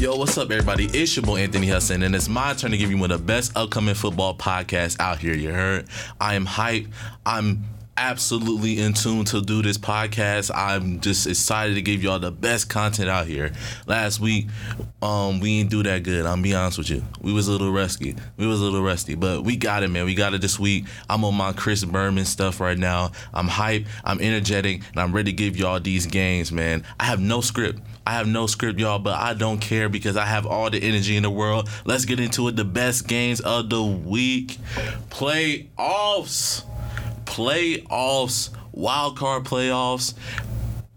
Yo, what's up, everybody? It's your boy Anthony Hudson, and it's my turn to give you one of the best upcoming football podcasts out here. You heard? I am hype. I'm absolutely in tune to do this podcast. I'm just excited to give y'all the best content out here. Last week, um, we didn't do that good. I'm be honest with you. We was a little rusty. We was a little rusty, but we got it, man. We got it this week. I'm on my Chris Berman stuff right now. I'm hype. I'm energetic, and I'm ready to give y'all these games, man. I have no script. I have no script, y'all, but I don't care because I have all the energy in the world. Let's get into it. The best games of the week. Playoffs. Playoffs. Wild card playoffs.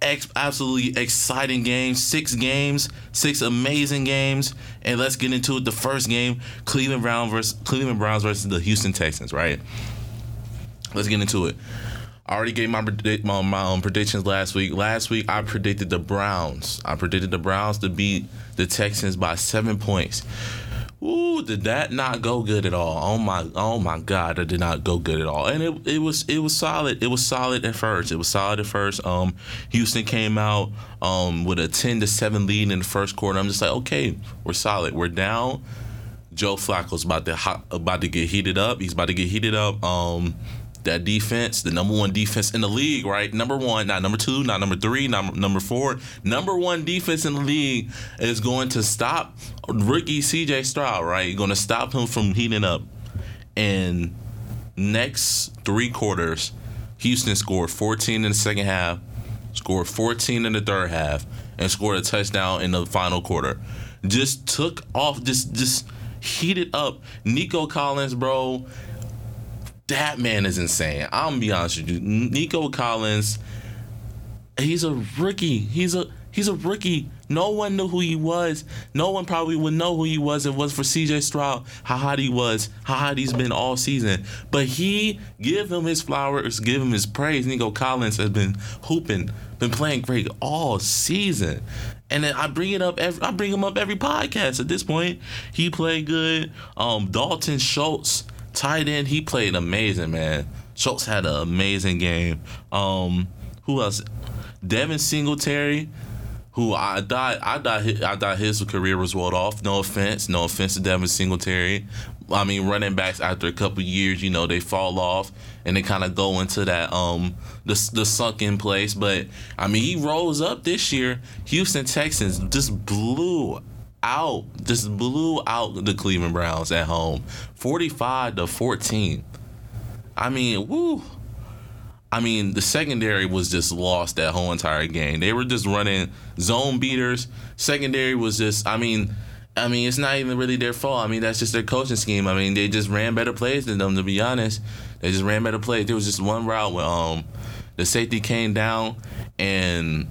Ex- absolutely exciting games. Six games, six amazing games, and let's get into it. The first game, Cleveland Browns versus Cleveland Browns versus the Houston Texans. Right. Let's get into it. I already gave my predict my, my um, predictions last week. Last week I predicted the Browns. I predicted the Browns to beat the Texans by seven points. Ooh, did that not go good at all? Oh my, oh my God, that did not go good at all. And it, it was it was solid. It was solid at first. It was solid at first. Um, Houston came out um with a ten to seven lead in the first quarter. I'm just like, okay, we're solid. We're down. Joe Flacco's about to hot, about to get heated up. He's about to get heated up. Um, that defense, the number one defense in the league, right? Number one, not number two, not number three, not number four. Number one defense in the league is going to stop rookie CJ Stroud, right? Going to stop him from heating up. And next three quarters, Houston scored 14 in the second half, scored 14 in the third half, and scored a touchdown in the final quarter. Just took off, just just heated up. Nico Collins, bro that man is insane. I'm gonna be honest with you. Nico Collins, he's a rookie. He's a he's a rookie. No one knew who he was. No one probably would know who he was if it was for CJ Stroud, how hot he was, how hot he's been all season. But he give him his flowers, give him his praise. Nico Collins has been hooping, been playing great all season. And then I bring it up every I bring him up every podcast at this point. He played good. Um Dalton Schultz tight end, he played amazing, man. Schultz had an amazing game. Um, who else? Devin Singletary, who I thought I thought I thought his career was rolled off. No offense, no offense to Devin Singletary. I mean, running backs after a couple years, you know, they fall off and they kind of go into that um the the sunken place. But I mean, he rose up this year. Houston Texans just blew out, just blew out the Cleveland Browns at home, 45 to 14. I mean, woo. I mean, the secondary was just lost that whole entire game. They were just running zone beaters. Secondary was just, I mean, I mean, it's not even really their fault. I mean, that's just their coaching scheme. I mean, they just ran better plays than them. To be honest, they just ran better plays. There was just one route where um, the safety came down, and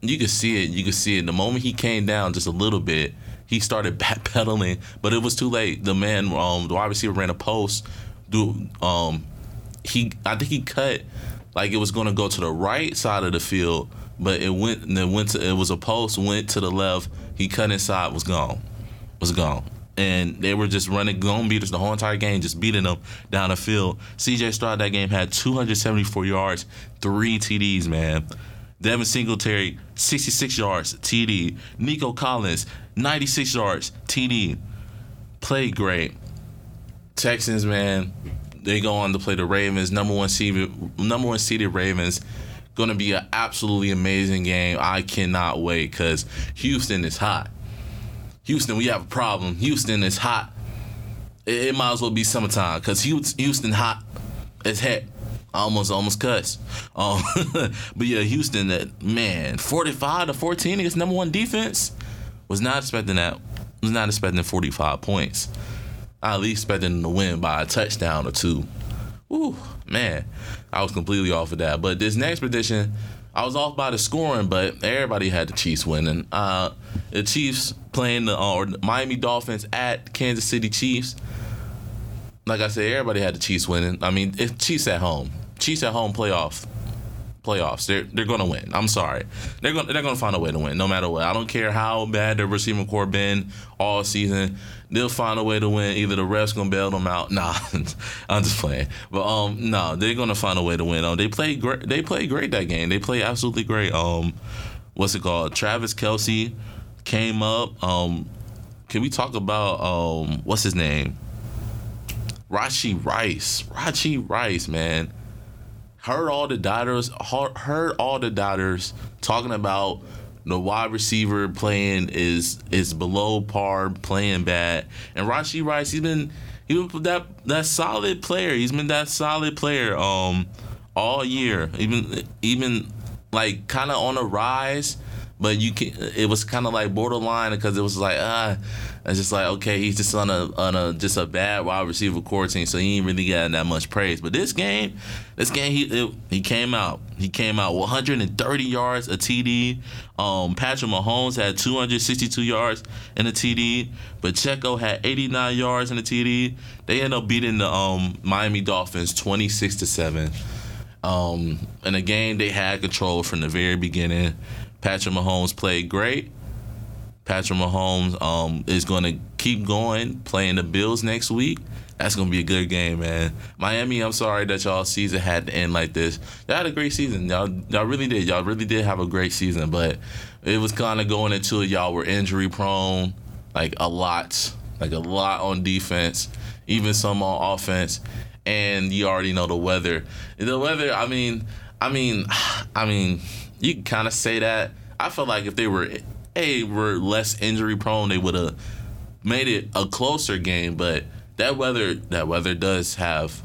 you could see it. You could see it. The moment he came down just a little bit, he started backpedaling, but it was too late. The man, um, the wide receiver ran a post. Do um, he? I think he cut like it was going to go to the right side of the field, but it went. And it went to. It was a post. Went to the left. He cut inside. Was gone. Was gone. And they were just running gone beaters the whole entire game, just beating them down the field. CJ Stroud that game had 274 yards, three TDs, man. Devin Singletary, 66 yards, TD. Nico Collins, 96 yards, TD. Played great. Texans, man, they go on to play the Ravens, number one seeded, number one seeded Ravens. Going to be an absolutely amazing game. I cannot wait because Houston is hot. Houston, we have a problem. Houston is hot. It, it might as well be summertime because Houston hot as heck. I almost almost cussed. Um, but yeah, Houston, that man, 45 to 14 against number one defense. Was not expecting that. Was not expecting 45 points. I at least expecting them to win by a touchdown or two. Ooh, man, I was completely off of that. But this next prediction, I was off by the scoring, but everybody had the Chiefs winning. Uh, the Chiefs playing the uh, Miami Dolphins at Kansas City Chiefs. Like I said, everybody had the Chiefs winning. I mean, if Chiefs at home, Chiefs at home playoff playoffs. They're they're gonna win. I'm sorry. They're gonna they're gonna find a way to win, no matter what. I don't care how bad their receiving corps been all season. They'll find a way to win. Either the refs gonna bail them out. Nah, I'm just playing. But um, no, they're gonna find a way to win. Um, they played great. They played great that game. They played absolutely great. Um, what's it called? Travis Kelce came up. Um, can we talk about um what's his name? Rashee Rice. Rashee Rice, man. Heard all the doubters. Heard all the doubters talking about the wide receiver playing is is below par, playing bad. And Rashee Rice, he's been he been that that solid player. He's been that solid player um all year. Even even like kind of on a rise but you can it was kind of like borderline because it was like ah it's just like okay he's just on a on a just a bad wide receiver corps team so he ain't really getting that much praise. But this game this game he it, he came out. He came out 130 yards a TD um Patrick Mahomes had 262 yards in a TD Pacheco had 89 yards in a TD they end up beating the um Miami Dolphins 26 to 7 um in a game they had control from the very beginning Patrick Mahomes played great. Patrick Mahomes um, is going to keep going, playing the Bills next week. That's going to be a good game, man. Miami, I'm sorry that y'all season had to end like this. Y'all had a great season. Y'all, y'all really did. Y'all really did have a great season, but it was kind of going into y'all were injury prone, like a lot, like a lot on defense, even some on offense, and you already know the weather. The weather, I mean, I mean, I mean you can kind of say that. I feel like if they were a were less injury prone, they would have made it a closer game. But that weather that weather does have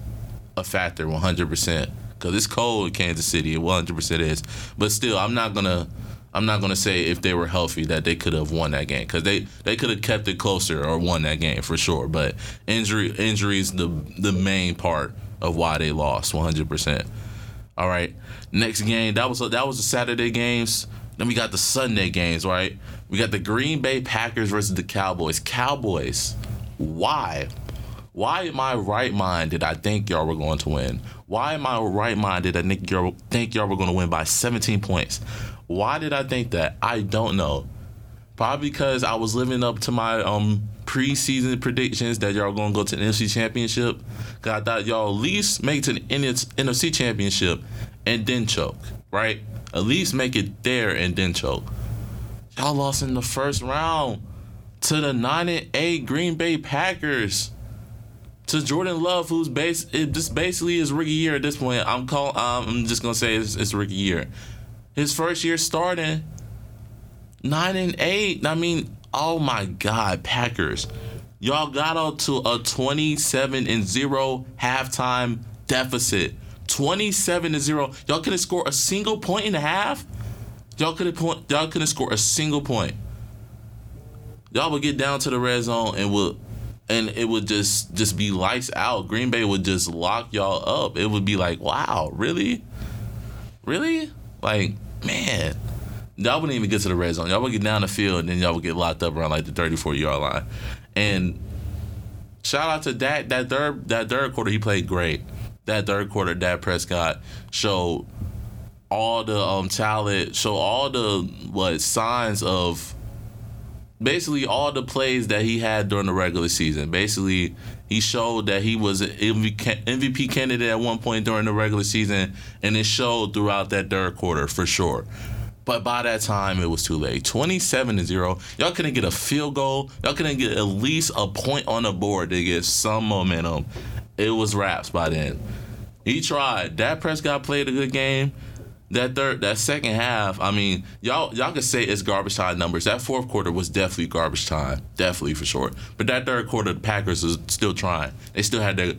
a factor 100 percent because it's cold in Kansas City. It 100 percent is. But still, I'm not gonna. I'm not gonna say if they were healthy that they could have won that game because they, they could have kept it closer or won that game for sure. But injury injuries the the main part of why they lost 100 percent. All right. Next game, that was that was the Saturday games. Then we got the Sunday games, right? We got the Green Bay Packers versus the Cowboys. Cowboys. Why? Why in my right mind did I think y'all were going to win? Why in my right mind did I think y'all think y'all were going to win by 17 points? Why did I think that? I don't know. Probably because I was living up to my um preseason predictions that y'all gonna go to the NFC Championship. Cause I thought y'all at least make it to the NFC Championship and then choke, right? At least make it there and then choke. Y'all lost in the first round to the nine and eight Green Bay Packers. To Jordan Love, who's base it just basically his rookie year at this point. I'm call um, I'm just gonna say it's, it's rookie year. His first year starting nine and eight. I mean, oh my God, Packers. Y'all got out to a 27 and 0 halftime deficit. 27 to 0. Y'all couldn't score a single point in a half. Y'all couldn't point y'all couldn't score a single point. Y'all would get down to the red zone and would and it would just just be lights out. Green Bay would just lock y'all up. It would be like, wow, really? Really? Like, man. Y'all wouldn't even get to the red zone. Y'all would get down the field and then y'all would get locked up around like the 34 yard line. And shout out to that that third that third quarter he played great that third quarter, Dak Prescott showed all the um, talent, showed all the what signs of basically all the plays that he had during the regular season. Basically, he showed that he was an MVP candidate at one point during the regular season, and it showed throughout that third quarter for sure. But by that time, it was too late. 27 to 0. Y'all couldn't get a field goal. Y'all couldn't get at least a point on the board to get some momentum it was raps by then. He tried. Dak Prescott played a good game. That third, that second half, I mean, y'all y'all could say it's garbage time numbers. That fourth quarter was definitely garbage time, definitely for sure. But that third quarter, the Packers was still trying. They still had their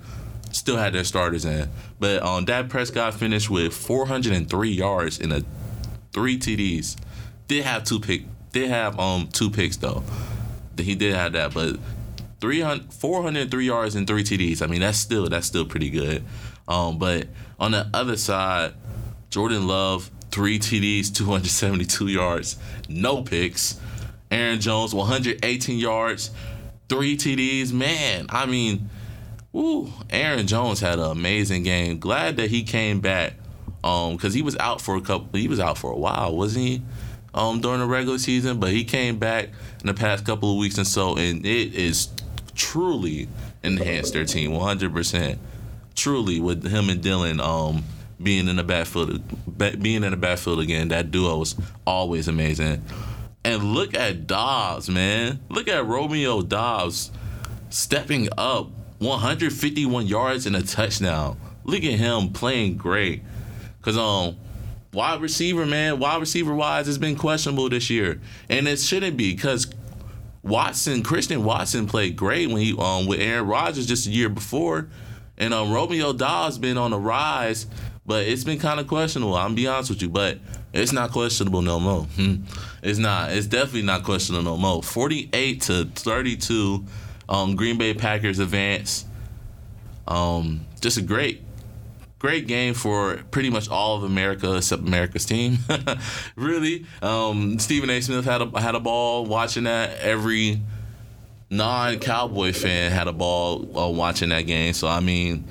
still had their starters in. But um, Dak Prescott finished with 403 yards in a three TDs. Did have two pick. Did have um two picks though. He did have that, but 300, 403 yards and three TDs. I mean, that's still that's still pretty good. Um, but on the other side, Jordan Love, three TDs, 272 yards, no picks. Aaron Jones, 118 yards, three TDs. Man, I mean, woo, Aaron Jones had an amazing game. Glad that he came back. Um, because he was out for a couple. He was out for a while, wasn't he? Um, during the regular season, but he came back in the past couple of weeks and so, and it is truly enhanced their team 100%. Truly, with him and Dillon um, being in the backfield, being in the backfield again, that duo was always amazing. And look at Doubs, man. Look at Romeo Doubs stepping up 151 yards and a touchdown. Look at him playing great. Cause um wide receiver, man, wide receiver wise it's been questionable this year. And it shouldn't be because Watson, Christian Watson played great when he um with Aaron Rodgers just a year before. And um Romeo Doubs been on the rise, but it's been kind of questionable. I'm be honest with you, but it's not questionable no more. Hmm. It's not. It's definitely not questionable no more. 48 to 32 um, Green Bay Packers advance. Um, just a great, great game for pretty much all of America except America's team. really, um, Stephen A. Smith had a had a ball watching that. Every non-Cowboy fan had a ball uh, watching that game. So I mean,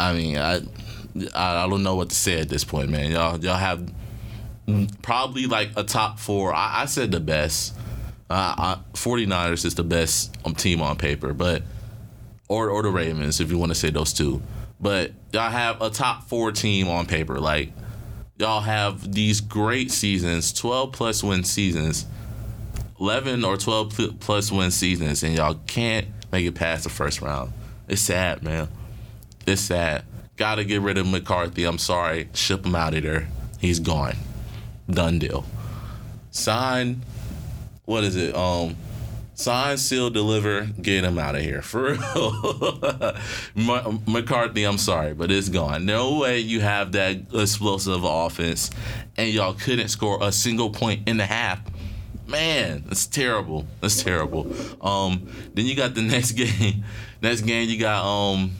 I mean, I, I, don't know what to say at this point, man. Y'all y'all have probably like a top four. I, I said the best. Uh, I, 49ers is the best um, team on paper, but or or the Ravens if you want to say those two. But y'all have a top four team on paper. Like y'all have these great seasons, 12 plus win seasons, 11 or 12 plus win seasons, and y'all can't make it past the first round. It's sad, man. It's sad. Gotta get rid of McCarthy. I'm sorry. Ship him out of there. He's gone. Done deal. Sign what is it? Um, sign, seal, deliver, get him out of here for real. McCarthy, I'm sorry, but it's gone. No way you have that explosive offense, and y'all couldn't score a single point in the half. Man, that's terrible. That's terrible. Um, then you got the next game. Next game you got um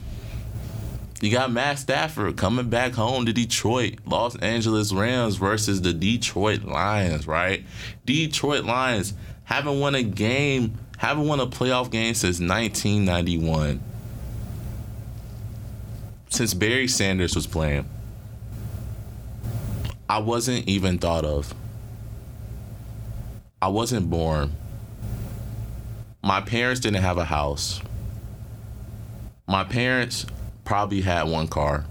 you got Matt Stafford coming back home to Detroit, Los Angeles Rams versus the Detroit Lions, right? Detroit Lions haven't won a game, haven't won a playoff game since 1991. Since Barry Sanders was playing. I wasn't even thought of. I wasn't born. My parents didn't have a house. My parents probably had one car.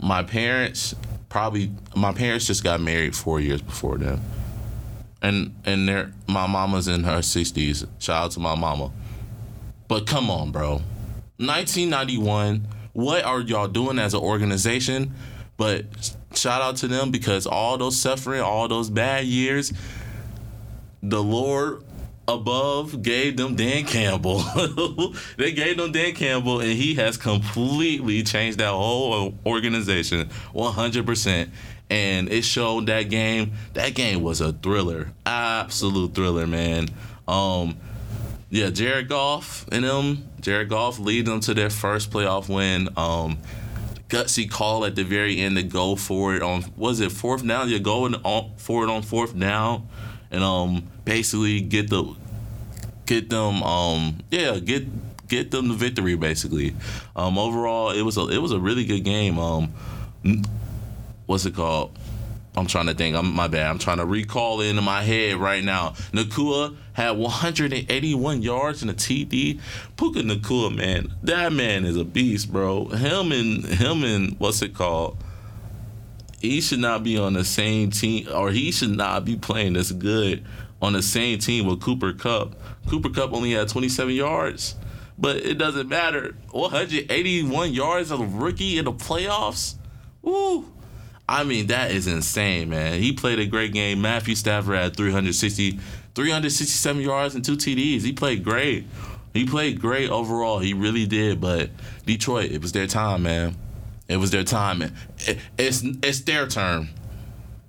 My parents probably my parents just got married four years before them. And and they my mama's in her sixties. Shout out to my mama. But come on, bro. 1991, what are y'all doing as an organization? But shout out to them because all those suffering, all those bad years, the Lord above gave them Dan Campbell. they gave them Dan Campbell, and he has completely changed that whole organization 100%. And it showed that game. That game was a thriller, absolute thriller, man. Um, yeah, Jared Goff and them. Jared Goff lead them to their first playoff win. Um, gutsy call at the very end to go for it on was it fourth down? You're going on for it on fourth down and um basically get the get them um yeah get get them the victory basically. Um overall it was a it was a really good game. Um what's it called? I'm trying to think. I'm my bad. I'm trying to recall it into my head right now. Nacua had 181 yards in a TD. Puka Nacua, man, that man is a beast, bro. Him and him and what's it called? he should not be on the same team, or he should not be playing as good on the same team with Cooper Kupp. Cooper Kupp only had 27 yards, but it doesn't matter. 181 yards of a rookie in the playoffs? Woo! I mean, that is insane, man. He played a great game. Matthew Stafford had 360, 367 yards and two TDs. He played great. He played great overall. He really did. But Detroit, it was their time, man. It was their time. It, it's it's their turn.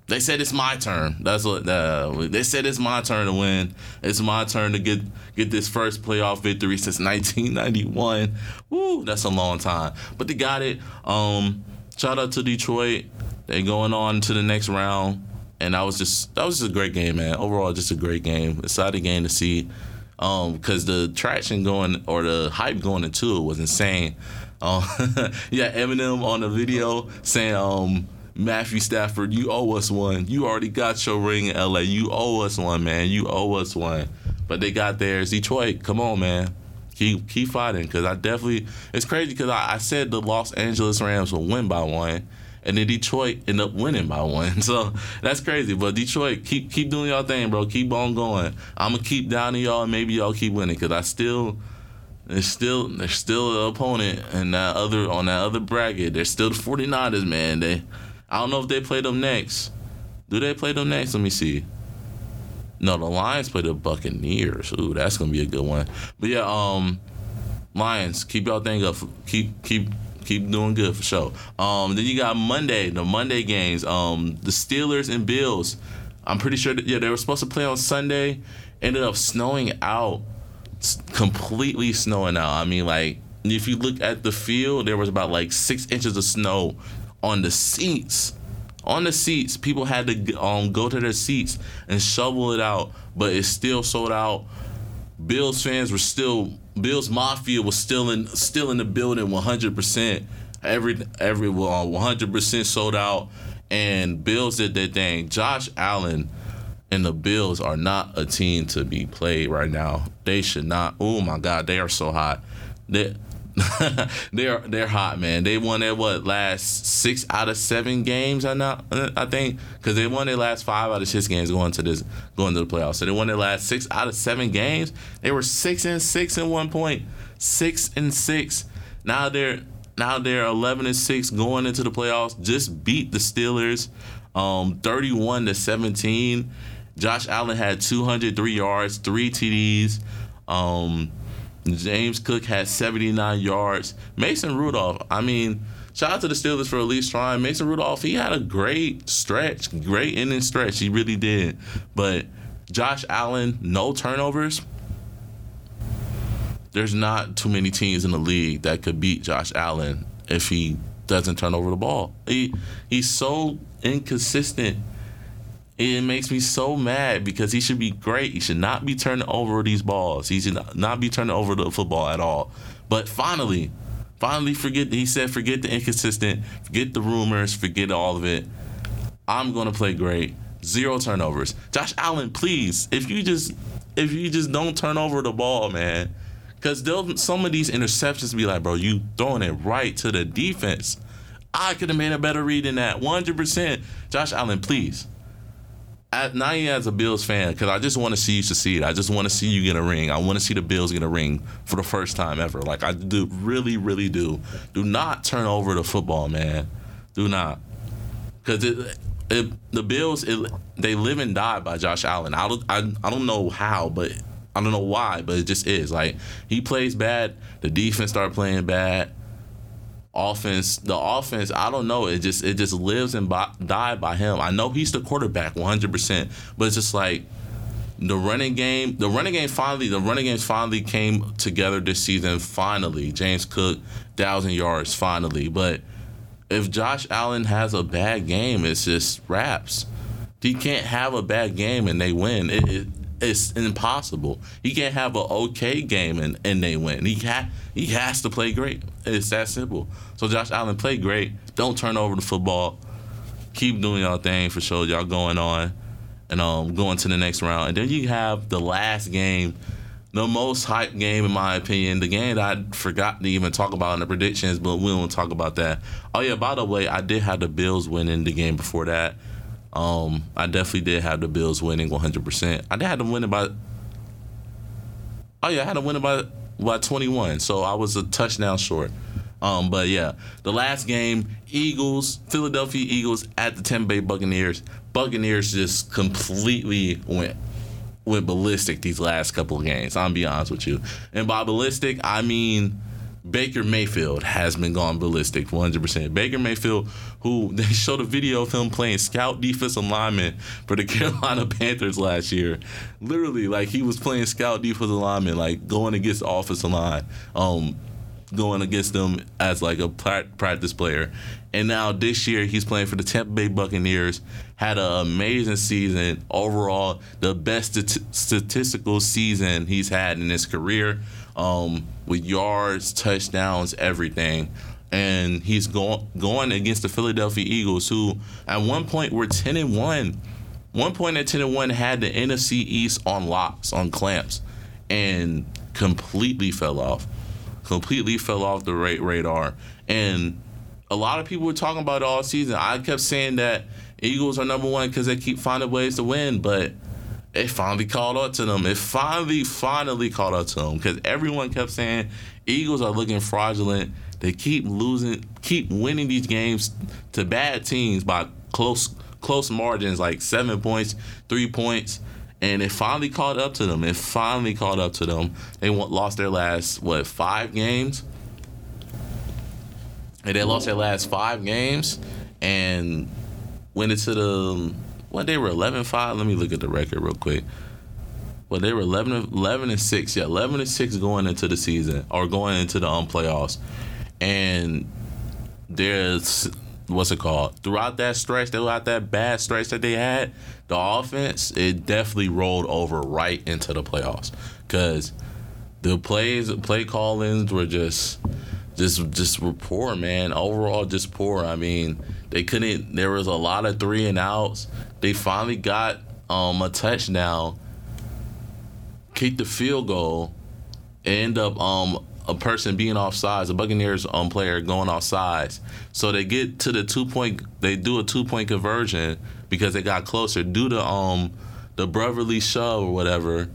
They said it's my turn. That's what uh, they said. It's my turn to win. It's my turn to get get this first playoff victory since 1991. Woo, that's a long time, but they got it. Um, shout out to Detroit. They going on to the next round, and that was just that was just a great game, man. Overall, just a great game. Exciting game to see, um, because the traction going or the hype going into it was insane. Um, yeah, Eminem on the video saying, um, Matthew Stafford, you owe us one. You already got your ring in LA. You owe us one, man. You owe us one. But they got theirs. Detroit, come on, man. Keep keep fighting because I definitely. It's crazy because I, I said the Los Angeles Rams will win by one, and then Detroit end up winning by one. So that's crazy. But Detroit, keep keep doing y'all thing, bro. Keep on going. I'm gonna keep downing y'all, and maybe y'all keep winning, cause I still. There's still there's still an opponent and that other on that other bracket. There's still the 49ers, man. They I don't know if they play them next. Do they play them next? Let me see. No, the Lions play the Buccaneers. Ooh, that's gonna be a good one. But yeah, um, Lions, keep y'all thing up. Keep keep keep doing good for sure. Um, then you got Monday, the Monday games. Um, the Steelers and Bills. I'm pretty sure that yeah they were supposed to play on Sunday. Ended up snowing out, completely snowing out. I mean, like if you look at the field, there was about like six inches of snow on the seats. On the seats, people had to um, go to their seats and shovel it out, but it still sold out. Bills fans were still Bills Mafia was still in still in the building 100%. Every every well, 100% sold out and Bills did their thing. Josh Allen and the Bills are not a team to be played right now. They should not. Oh my God, they are so hot. They, they're they're hot, man. They won their what last six out of seven games. I know, I think, because they won their last five out of six games going to this going to the playoffs. So they won their last six out of seven games. They were six and six in one point, six and six. Now they're now they're eleven and six going into the playoffs. Just beat the Steelers, um, thirty-one to seventeen. Josh Allen had 203 yards, three TDs. Um, James Cook had 79 yards. Mason Rudolph, I mean, shout out to the Steelers for at least trying. Mason Rudolph, he had a great stretch, great inning stretch. He really did. But Josh Allen, no turnovers. There's not too many teams in the league that could beat Josh Allen if he doesn't turn over the ball. He he's so inconsistent it makes me so mad because he should be great. He should not be turning over these balls. He should not be turning over the football at all. But finally, finally forget he said forget the inconsistent, forget the rumors, forget all of it. I'm gonna play great. Zero turnovers. Josh Allen, please, if you just if you just don't turn over the ball, man. Cause they'll some of these interceptions be like, bro, you throwing it right to the defense. I could have made a better read than that. 100%. Josh Allen, please not even as a Bills fan, because I just want to see you succeed. I just want to see you get a ring. I want to see the Bills get a ring for the first time ever. Like I do, really, really do. Do not turn over the football, man. Do not, because it, it, the Bills it, they live and die by Josh Allen. I don't, I, I don't know how, but I don't know why, but it just is. Like he plays bad, the defense start playing bad offense the offense i don't know. It just it just lives and by, die by him. I know he's the quarterback 100% but it's just like the running game the running game finally the running games finally came together this season finally. James cook thousand yards finally. But if josh allen has a bad game it's just wraps he can't have a bad game and they win. It, it it's impossible. He can't have an okay game and, and they win. He ha- he has to play great. It's that simple. So Josh Allen, play great. Don't turn over the football. Keep doing y'all thing for sure. Y'all going on and um going to the next round. And then you have the last game, the most hype game in my opinion. The game that I forgot to even talk about in the predictions, but we won't talk about that. Oh yeah, by the way, I did have the Bills winning the game before that. Um, I definitely did have the Bills winning 100%. I did have them winning by. Oh yeah, I had them winning by by 21, so I was a touchdown short. Um, but yeah, the last game, Eagles, Philadelphia Eagles at the Tampa Bay Buccaneers. Buccaneers just completely went went ballistic these last couple of games. I'm be honest with you, and by ballistic I mean Baker Mayfield has been gone ballistic 100%. Baker Mayfield, who they showed a video of him playing scout defensive lineman for the Carolina Panthers last year. Literally, like he was playing scout defensive lineman, like going against the offensive line, um, going against them as like a practice player. And now this year he's playing for the Tampa Bay Buccaneers. Had an amazing season overall, the best statistical season he's had in his career um, with yards, touchdowns, everything. And he's going going against the Philadelphia Eagles, who at one point were ten and one. One point at ten and one had the NFC East on locks, on clamps, and completely fell off. Completely fell off the radar. And a lot of people were talking about it all season. I kept saying that Eagles are number one because they keep finding ways to win, but it finally caught up to them. It finally, finally caught up to them because everyone kept saying Eagles are looking fraudulent. They keep losing, keep winning these games to bad teams by close close margins, like seven points, three points, and it finally caught up to them. It finally caught up to them. They lost their last what five games, and they lost their last five games, and went into the what they were 11-5. Let me look at the record real quick. Well, they were 11, 11 and six. Yeah, eleven and six going into the season or going into the um, playoffs, and there's what's it called? Throughout that stretch, throughout that bad stretch that they had, the offense it definitely rolled over right into the playoffs because the plays, play call-ins were just, just, just were poor, man. Overall, just poor. I mean, they couldn't. There was a lot of three and outs. They finally got um, a touchdown, kicked the field goal, end up um, a person being offsides, a Buccaneers um, player going offsides. So they get to the two point, they do a two point conversion because they got closer due to um the brotherly shove or whatever,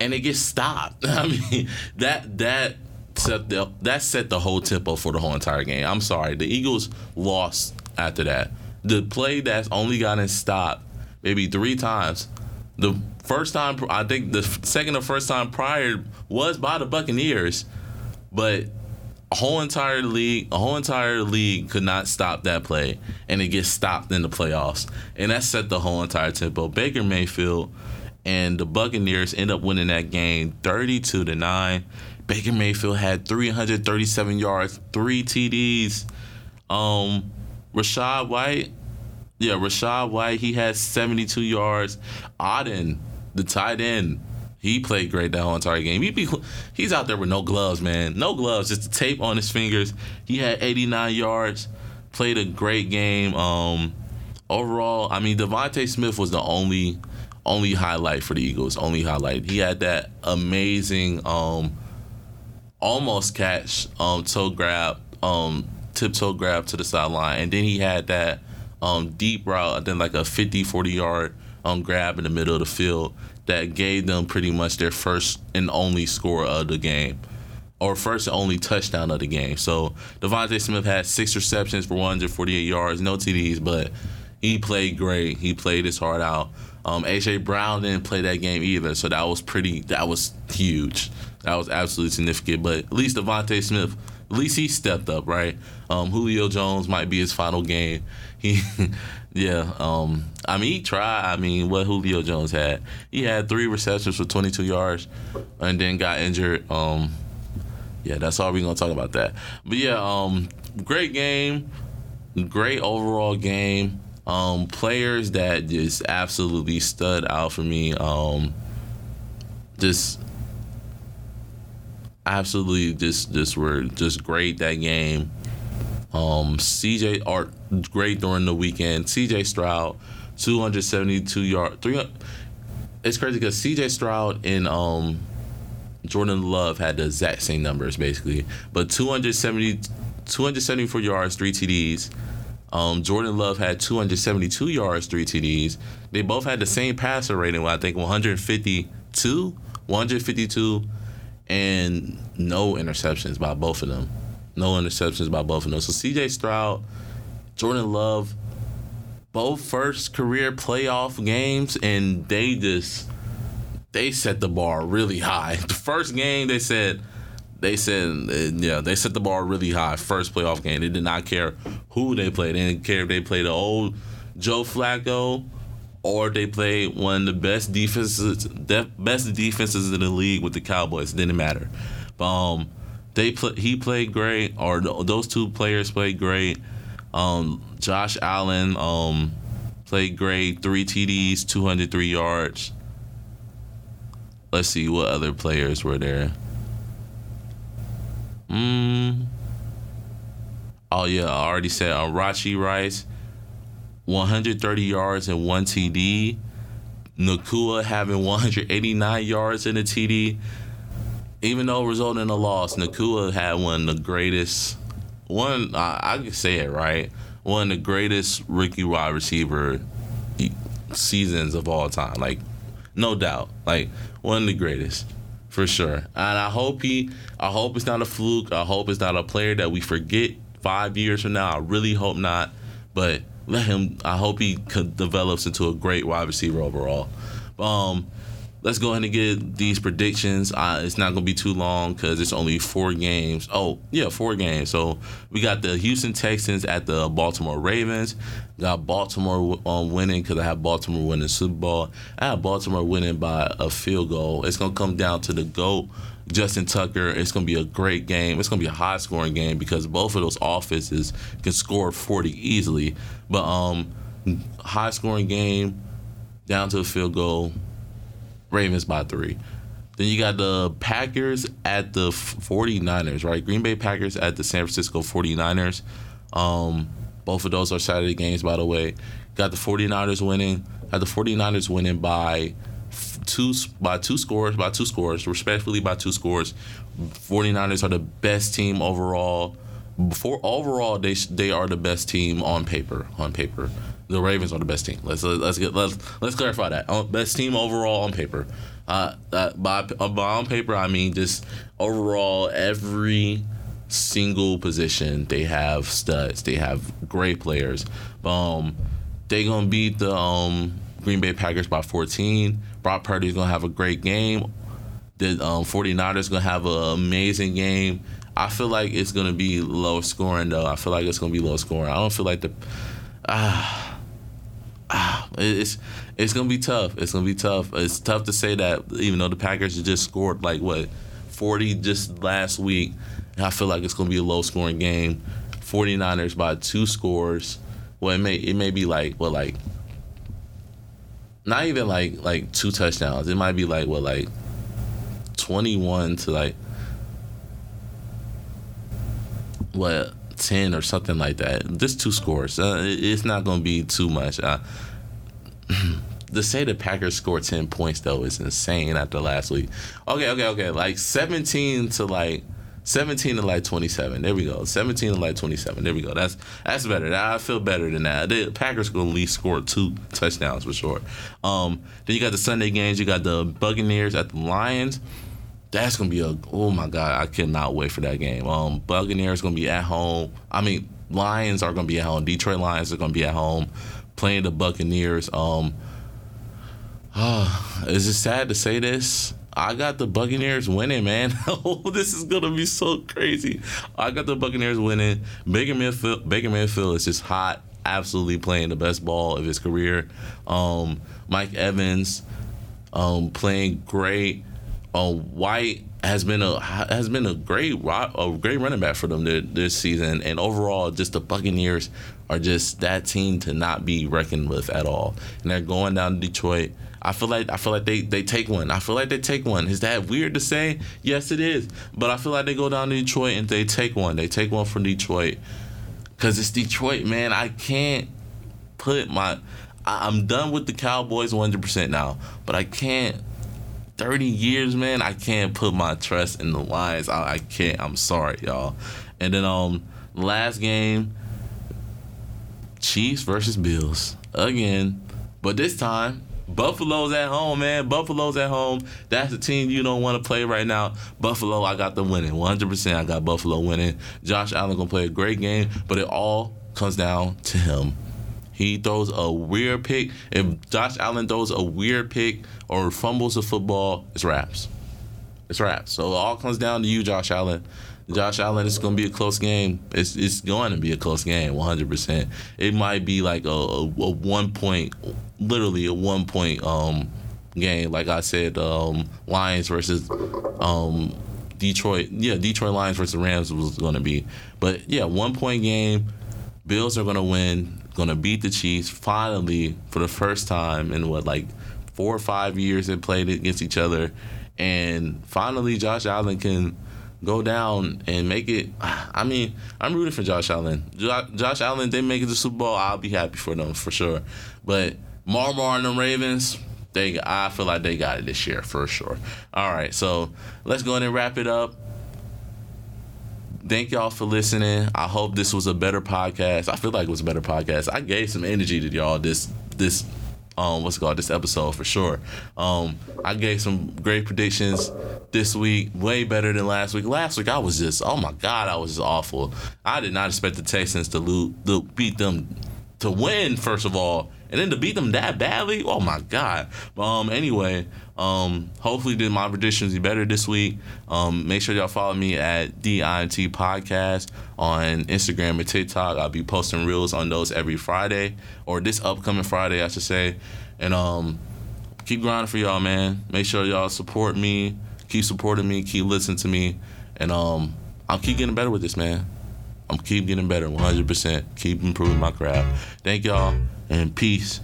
and it gets stopped. I mean that that set the that set the whole tempo for the whole entire game. I'm sorry, the Eagles lost after that. The play that's only gotten stopped maybe three times. The first time, I think the second or first time prior was by the Buccaneers, but a whole entire league, a whole entire league could not stop that play, and it gets stopped in the playoffs, and that set the whole entire tempo. Baker Mayfield and the Buccaneers end up winning that game, thirty-two to nine. Baker Mayfield had 337 yards, three TDs. Um, Rachaad White, yeah, Rachaad White, he had 72 yards. Otton, the tight end, he played great that whole entire game. He be, he's out there with no gloves, man. No gloves, just the tape on his fingers. He had 89 yards, played a great game. Um, overall, I mean, DeVonta Smith was the only only highlight for the Eagles. Only highlight. He had that amazing um, almost catch, um, toe grab, um, tiptoe grab to the sideline. And then he had that um, deep route, then like a 50, 40 yard um, grab in the middle of the field that gave them pretty much their first and only score of the game. Or first and only touchdown of the game. So DeVonta Smith had six receptions for 148 yards, no TDs, but he played great. He played his heart out. Um, AJ Brown didn't play that game either, so that was pretty. That was huge. That was absolutely significant. But at least DeVonta Smith, at least he stepped up, right? Um, Julio Jones might be his final game. He, yeah. Um, I mean, he tried. I mean, what Julio Jones had, he had three receptions for 22 yards, and then got injured. Um, yeah, that's all we're gonna talk about that. But yeah, um, great game, great overall game. Um, players that just absolutely stood out for me. Um, just absolutely just just were just great that game. Um, CJ Art great during the weekend. CJ Stroud, 272 yard, 300. It's crazy because CJ Stroud and um, Jordan Love had the exact same numbers basically, but 270, 274 yards, three TDs. Um, Jordan Love had 272 yards, three TDs. They both had the same passer rating, I think 152, 152 and no interceptions by both of them. No interceptions by both of them. So CJ Stroud, Jordan Love, both first career playoff games, and they just they set the bar really high. The first game they said they said yeah they set the bar really high. First playoff game, they did not care who they played. They didn't care if they played the old Joe Flacco or they played one of the best defenses, best defenses in the league with the Cowboys. It didn't matter. But, um, they play, he played great, or those two players played great. Um, Josh Allen um, played great, three TDs, 203 yards. Let's see what other players were there. Mm. Oh yeah, I already said um, Rashee Rice 130 yards and one TD. Nacua having 189 yards in a TD. Even though resulting in a loss, Nacua had one of the greatest, one. I, I can say it right. One of the greatest rookie wide receiver seasons of all time. Like, no doubt. Like one of the greatest for sure. And I hope he. I hope it's not a fluke. I hope it's not a player that we forget five years from now. I really hope not. But let him. I hope he develops into a great wide receiver overall. Um, let's go ahead and get these predictions. Uh, it's not going to be too long because it's only four games. Oh, yeah, four games. So we got the Houston Texans at the Baltimore Ravens. Got Baltimore um, winning because I have Baltimore winning Super Bowl. I have Baltimore winning by a field goal. It's going to come down to the GOAT. Justin Tucker. It's going to be a great game. It's going to be a high scoring game because both of those offenses can score 40 easily. But um, high scoring game, down to a field goal. Ravens by three. Then you got the Packers at the 49ers, right? Green Bay Packers at the San Francisco 49ers. Um, both of those are Saturday games, by the way. Got the 49ers winning. Got the 49ers winning by two by two scores, by two scores, respectfully by two scores. 49ers are the best team overall. Before overall, they they are the best team on paper. On paper, the Ravens are the best team. Let's let's get let's let's clarify that. Best team overall on paper. Uh, uh, by, by on paper, I mean just overall every single position they have studs. They have great players. Um, they gonna beat the um, Green Bay Packers by 14. Brock Purdy's gonna have a great game. The um, 49ers gonna have an amazing game. I feel like it's gonna be low scoring though. I feel like it's gonna be low scoring. I don't feel like the ah it's it's gonna be tough. It's gonna be tough. It's tough to say that even though the Packers just scored like what 40 just last week. I feel like it's gonna be a low scoring game. 49ers by two scores. Well, it may it may be like well like not even like like two touchdowns. It might be like what like 21 to like what 10 or something like that. Just two scores. Uh, it's not going to be too much. Uh, to say the Packers scored 10 points though is insane after last week. Okay, okay, okay. Like 17 to like 17 to like 27. There we go. 17 to like 27. There we go. That's that's better. I feel better than that. The Packers to at least score two touchdowns for sure. Um, then you got the Sunday games. You got the Buccaneers at the Lions. That's gonna be a oh my god! I cannot wait for that game. Um, Buccaneers gonna be at home. I mean, Lions are gonna be at home. Detroit Lions are gonna be at home, playing the Buccaneers. Um, uh, is it sad to say this? I got the Buccaneers winning, man. oh, this is gonna be so crazy. I got the Buccaneers winning. Baker Mayfield, Baker Mayfield is just hot, absolutely playing the best ball of his career. Um, Mike Evans, um, playing great. White has been a has been a great a great running back for them this season, and overall, just the Buccaneers are just that team to not be reckoned with at all. And they're going down to Detroit I feel like I feel like they, they take one. I feel like they take one. Is that weird to say? Yes, it is. But I feel like they go down to Detroit and they take one. They take one from Detroit because it's Detroit, man. I can't put my. I, am done with the Cowboys 100% now, but I can't. 30 years, man. I can't put my trust in the Lions. I, I can't. I'm sorry, y'all. And then um, last game, Chiefs versus Bills again, but this time Buffalo's at home, man. Buffalo's at home. That's the team you don't want to play right now. Buffalo, I got them winning. 100% I got Buffalo winning. Josh Allen going to play a great game, but it all comes down to him. He throws a weird pick. If Josh Allen throws a weird pick or fumbles a football, it's wraps. It's wraps. So it all comes down to you, Josh Allen. Josh Allen, it's going to be a close game. It's it's going to be a close game, 100%. It might be like a, a, a one point, literally a one point um, game. Like I said, um, Lions versus um, Detroit. Yeah, Detroit Lions versus Rams was going to be. But yeah, one point game. Bills are going to win, to beat the Chiefs finally for the first time in what, like four or five years they played against each other. And finally, Josh Allen can go down and make it. I mean, I'm rooting for Josh Allen. Josh Allen, they make it to the Super Bowl, I'll be happy for them for sure. But Marmar and the Ravens, they I feel like they got it this year for sure. All right, so let's go ahead and wrap it up. Thank y'all for listening. I hope this was a better podcast. I feel like it was a better podcast. I gave some energy to y'all this this um what's it called this episode for sure. Um I gave some great predictions this week, way better than last week. Last week I was just oh my god, I was just awful. I did not expect the Texans to lose to beat them to win first of all and then to beat them that badly oh my god. Um anyway um hopefully did my predictions be better this week. Um make sure y'all follow me at dint podcast on instagram and tiktok. I'll be posting reels on those every friday or this upcoming friday i should say. And um keep grinding for y'all man. Make sure y'all support me. Keep supporting me. Keep listening to me. And um i'll keep getting better with this man. I'm keep getting better 100%. Keep improving my craft. Thank y'all and peace.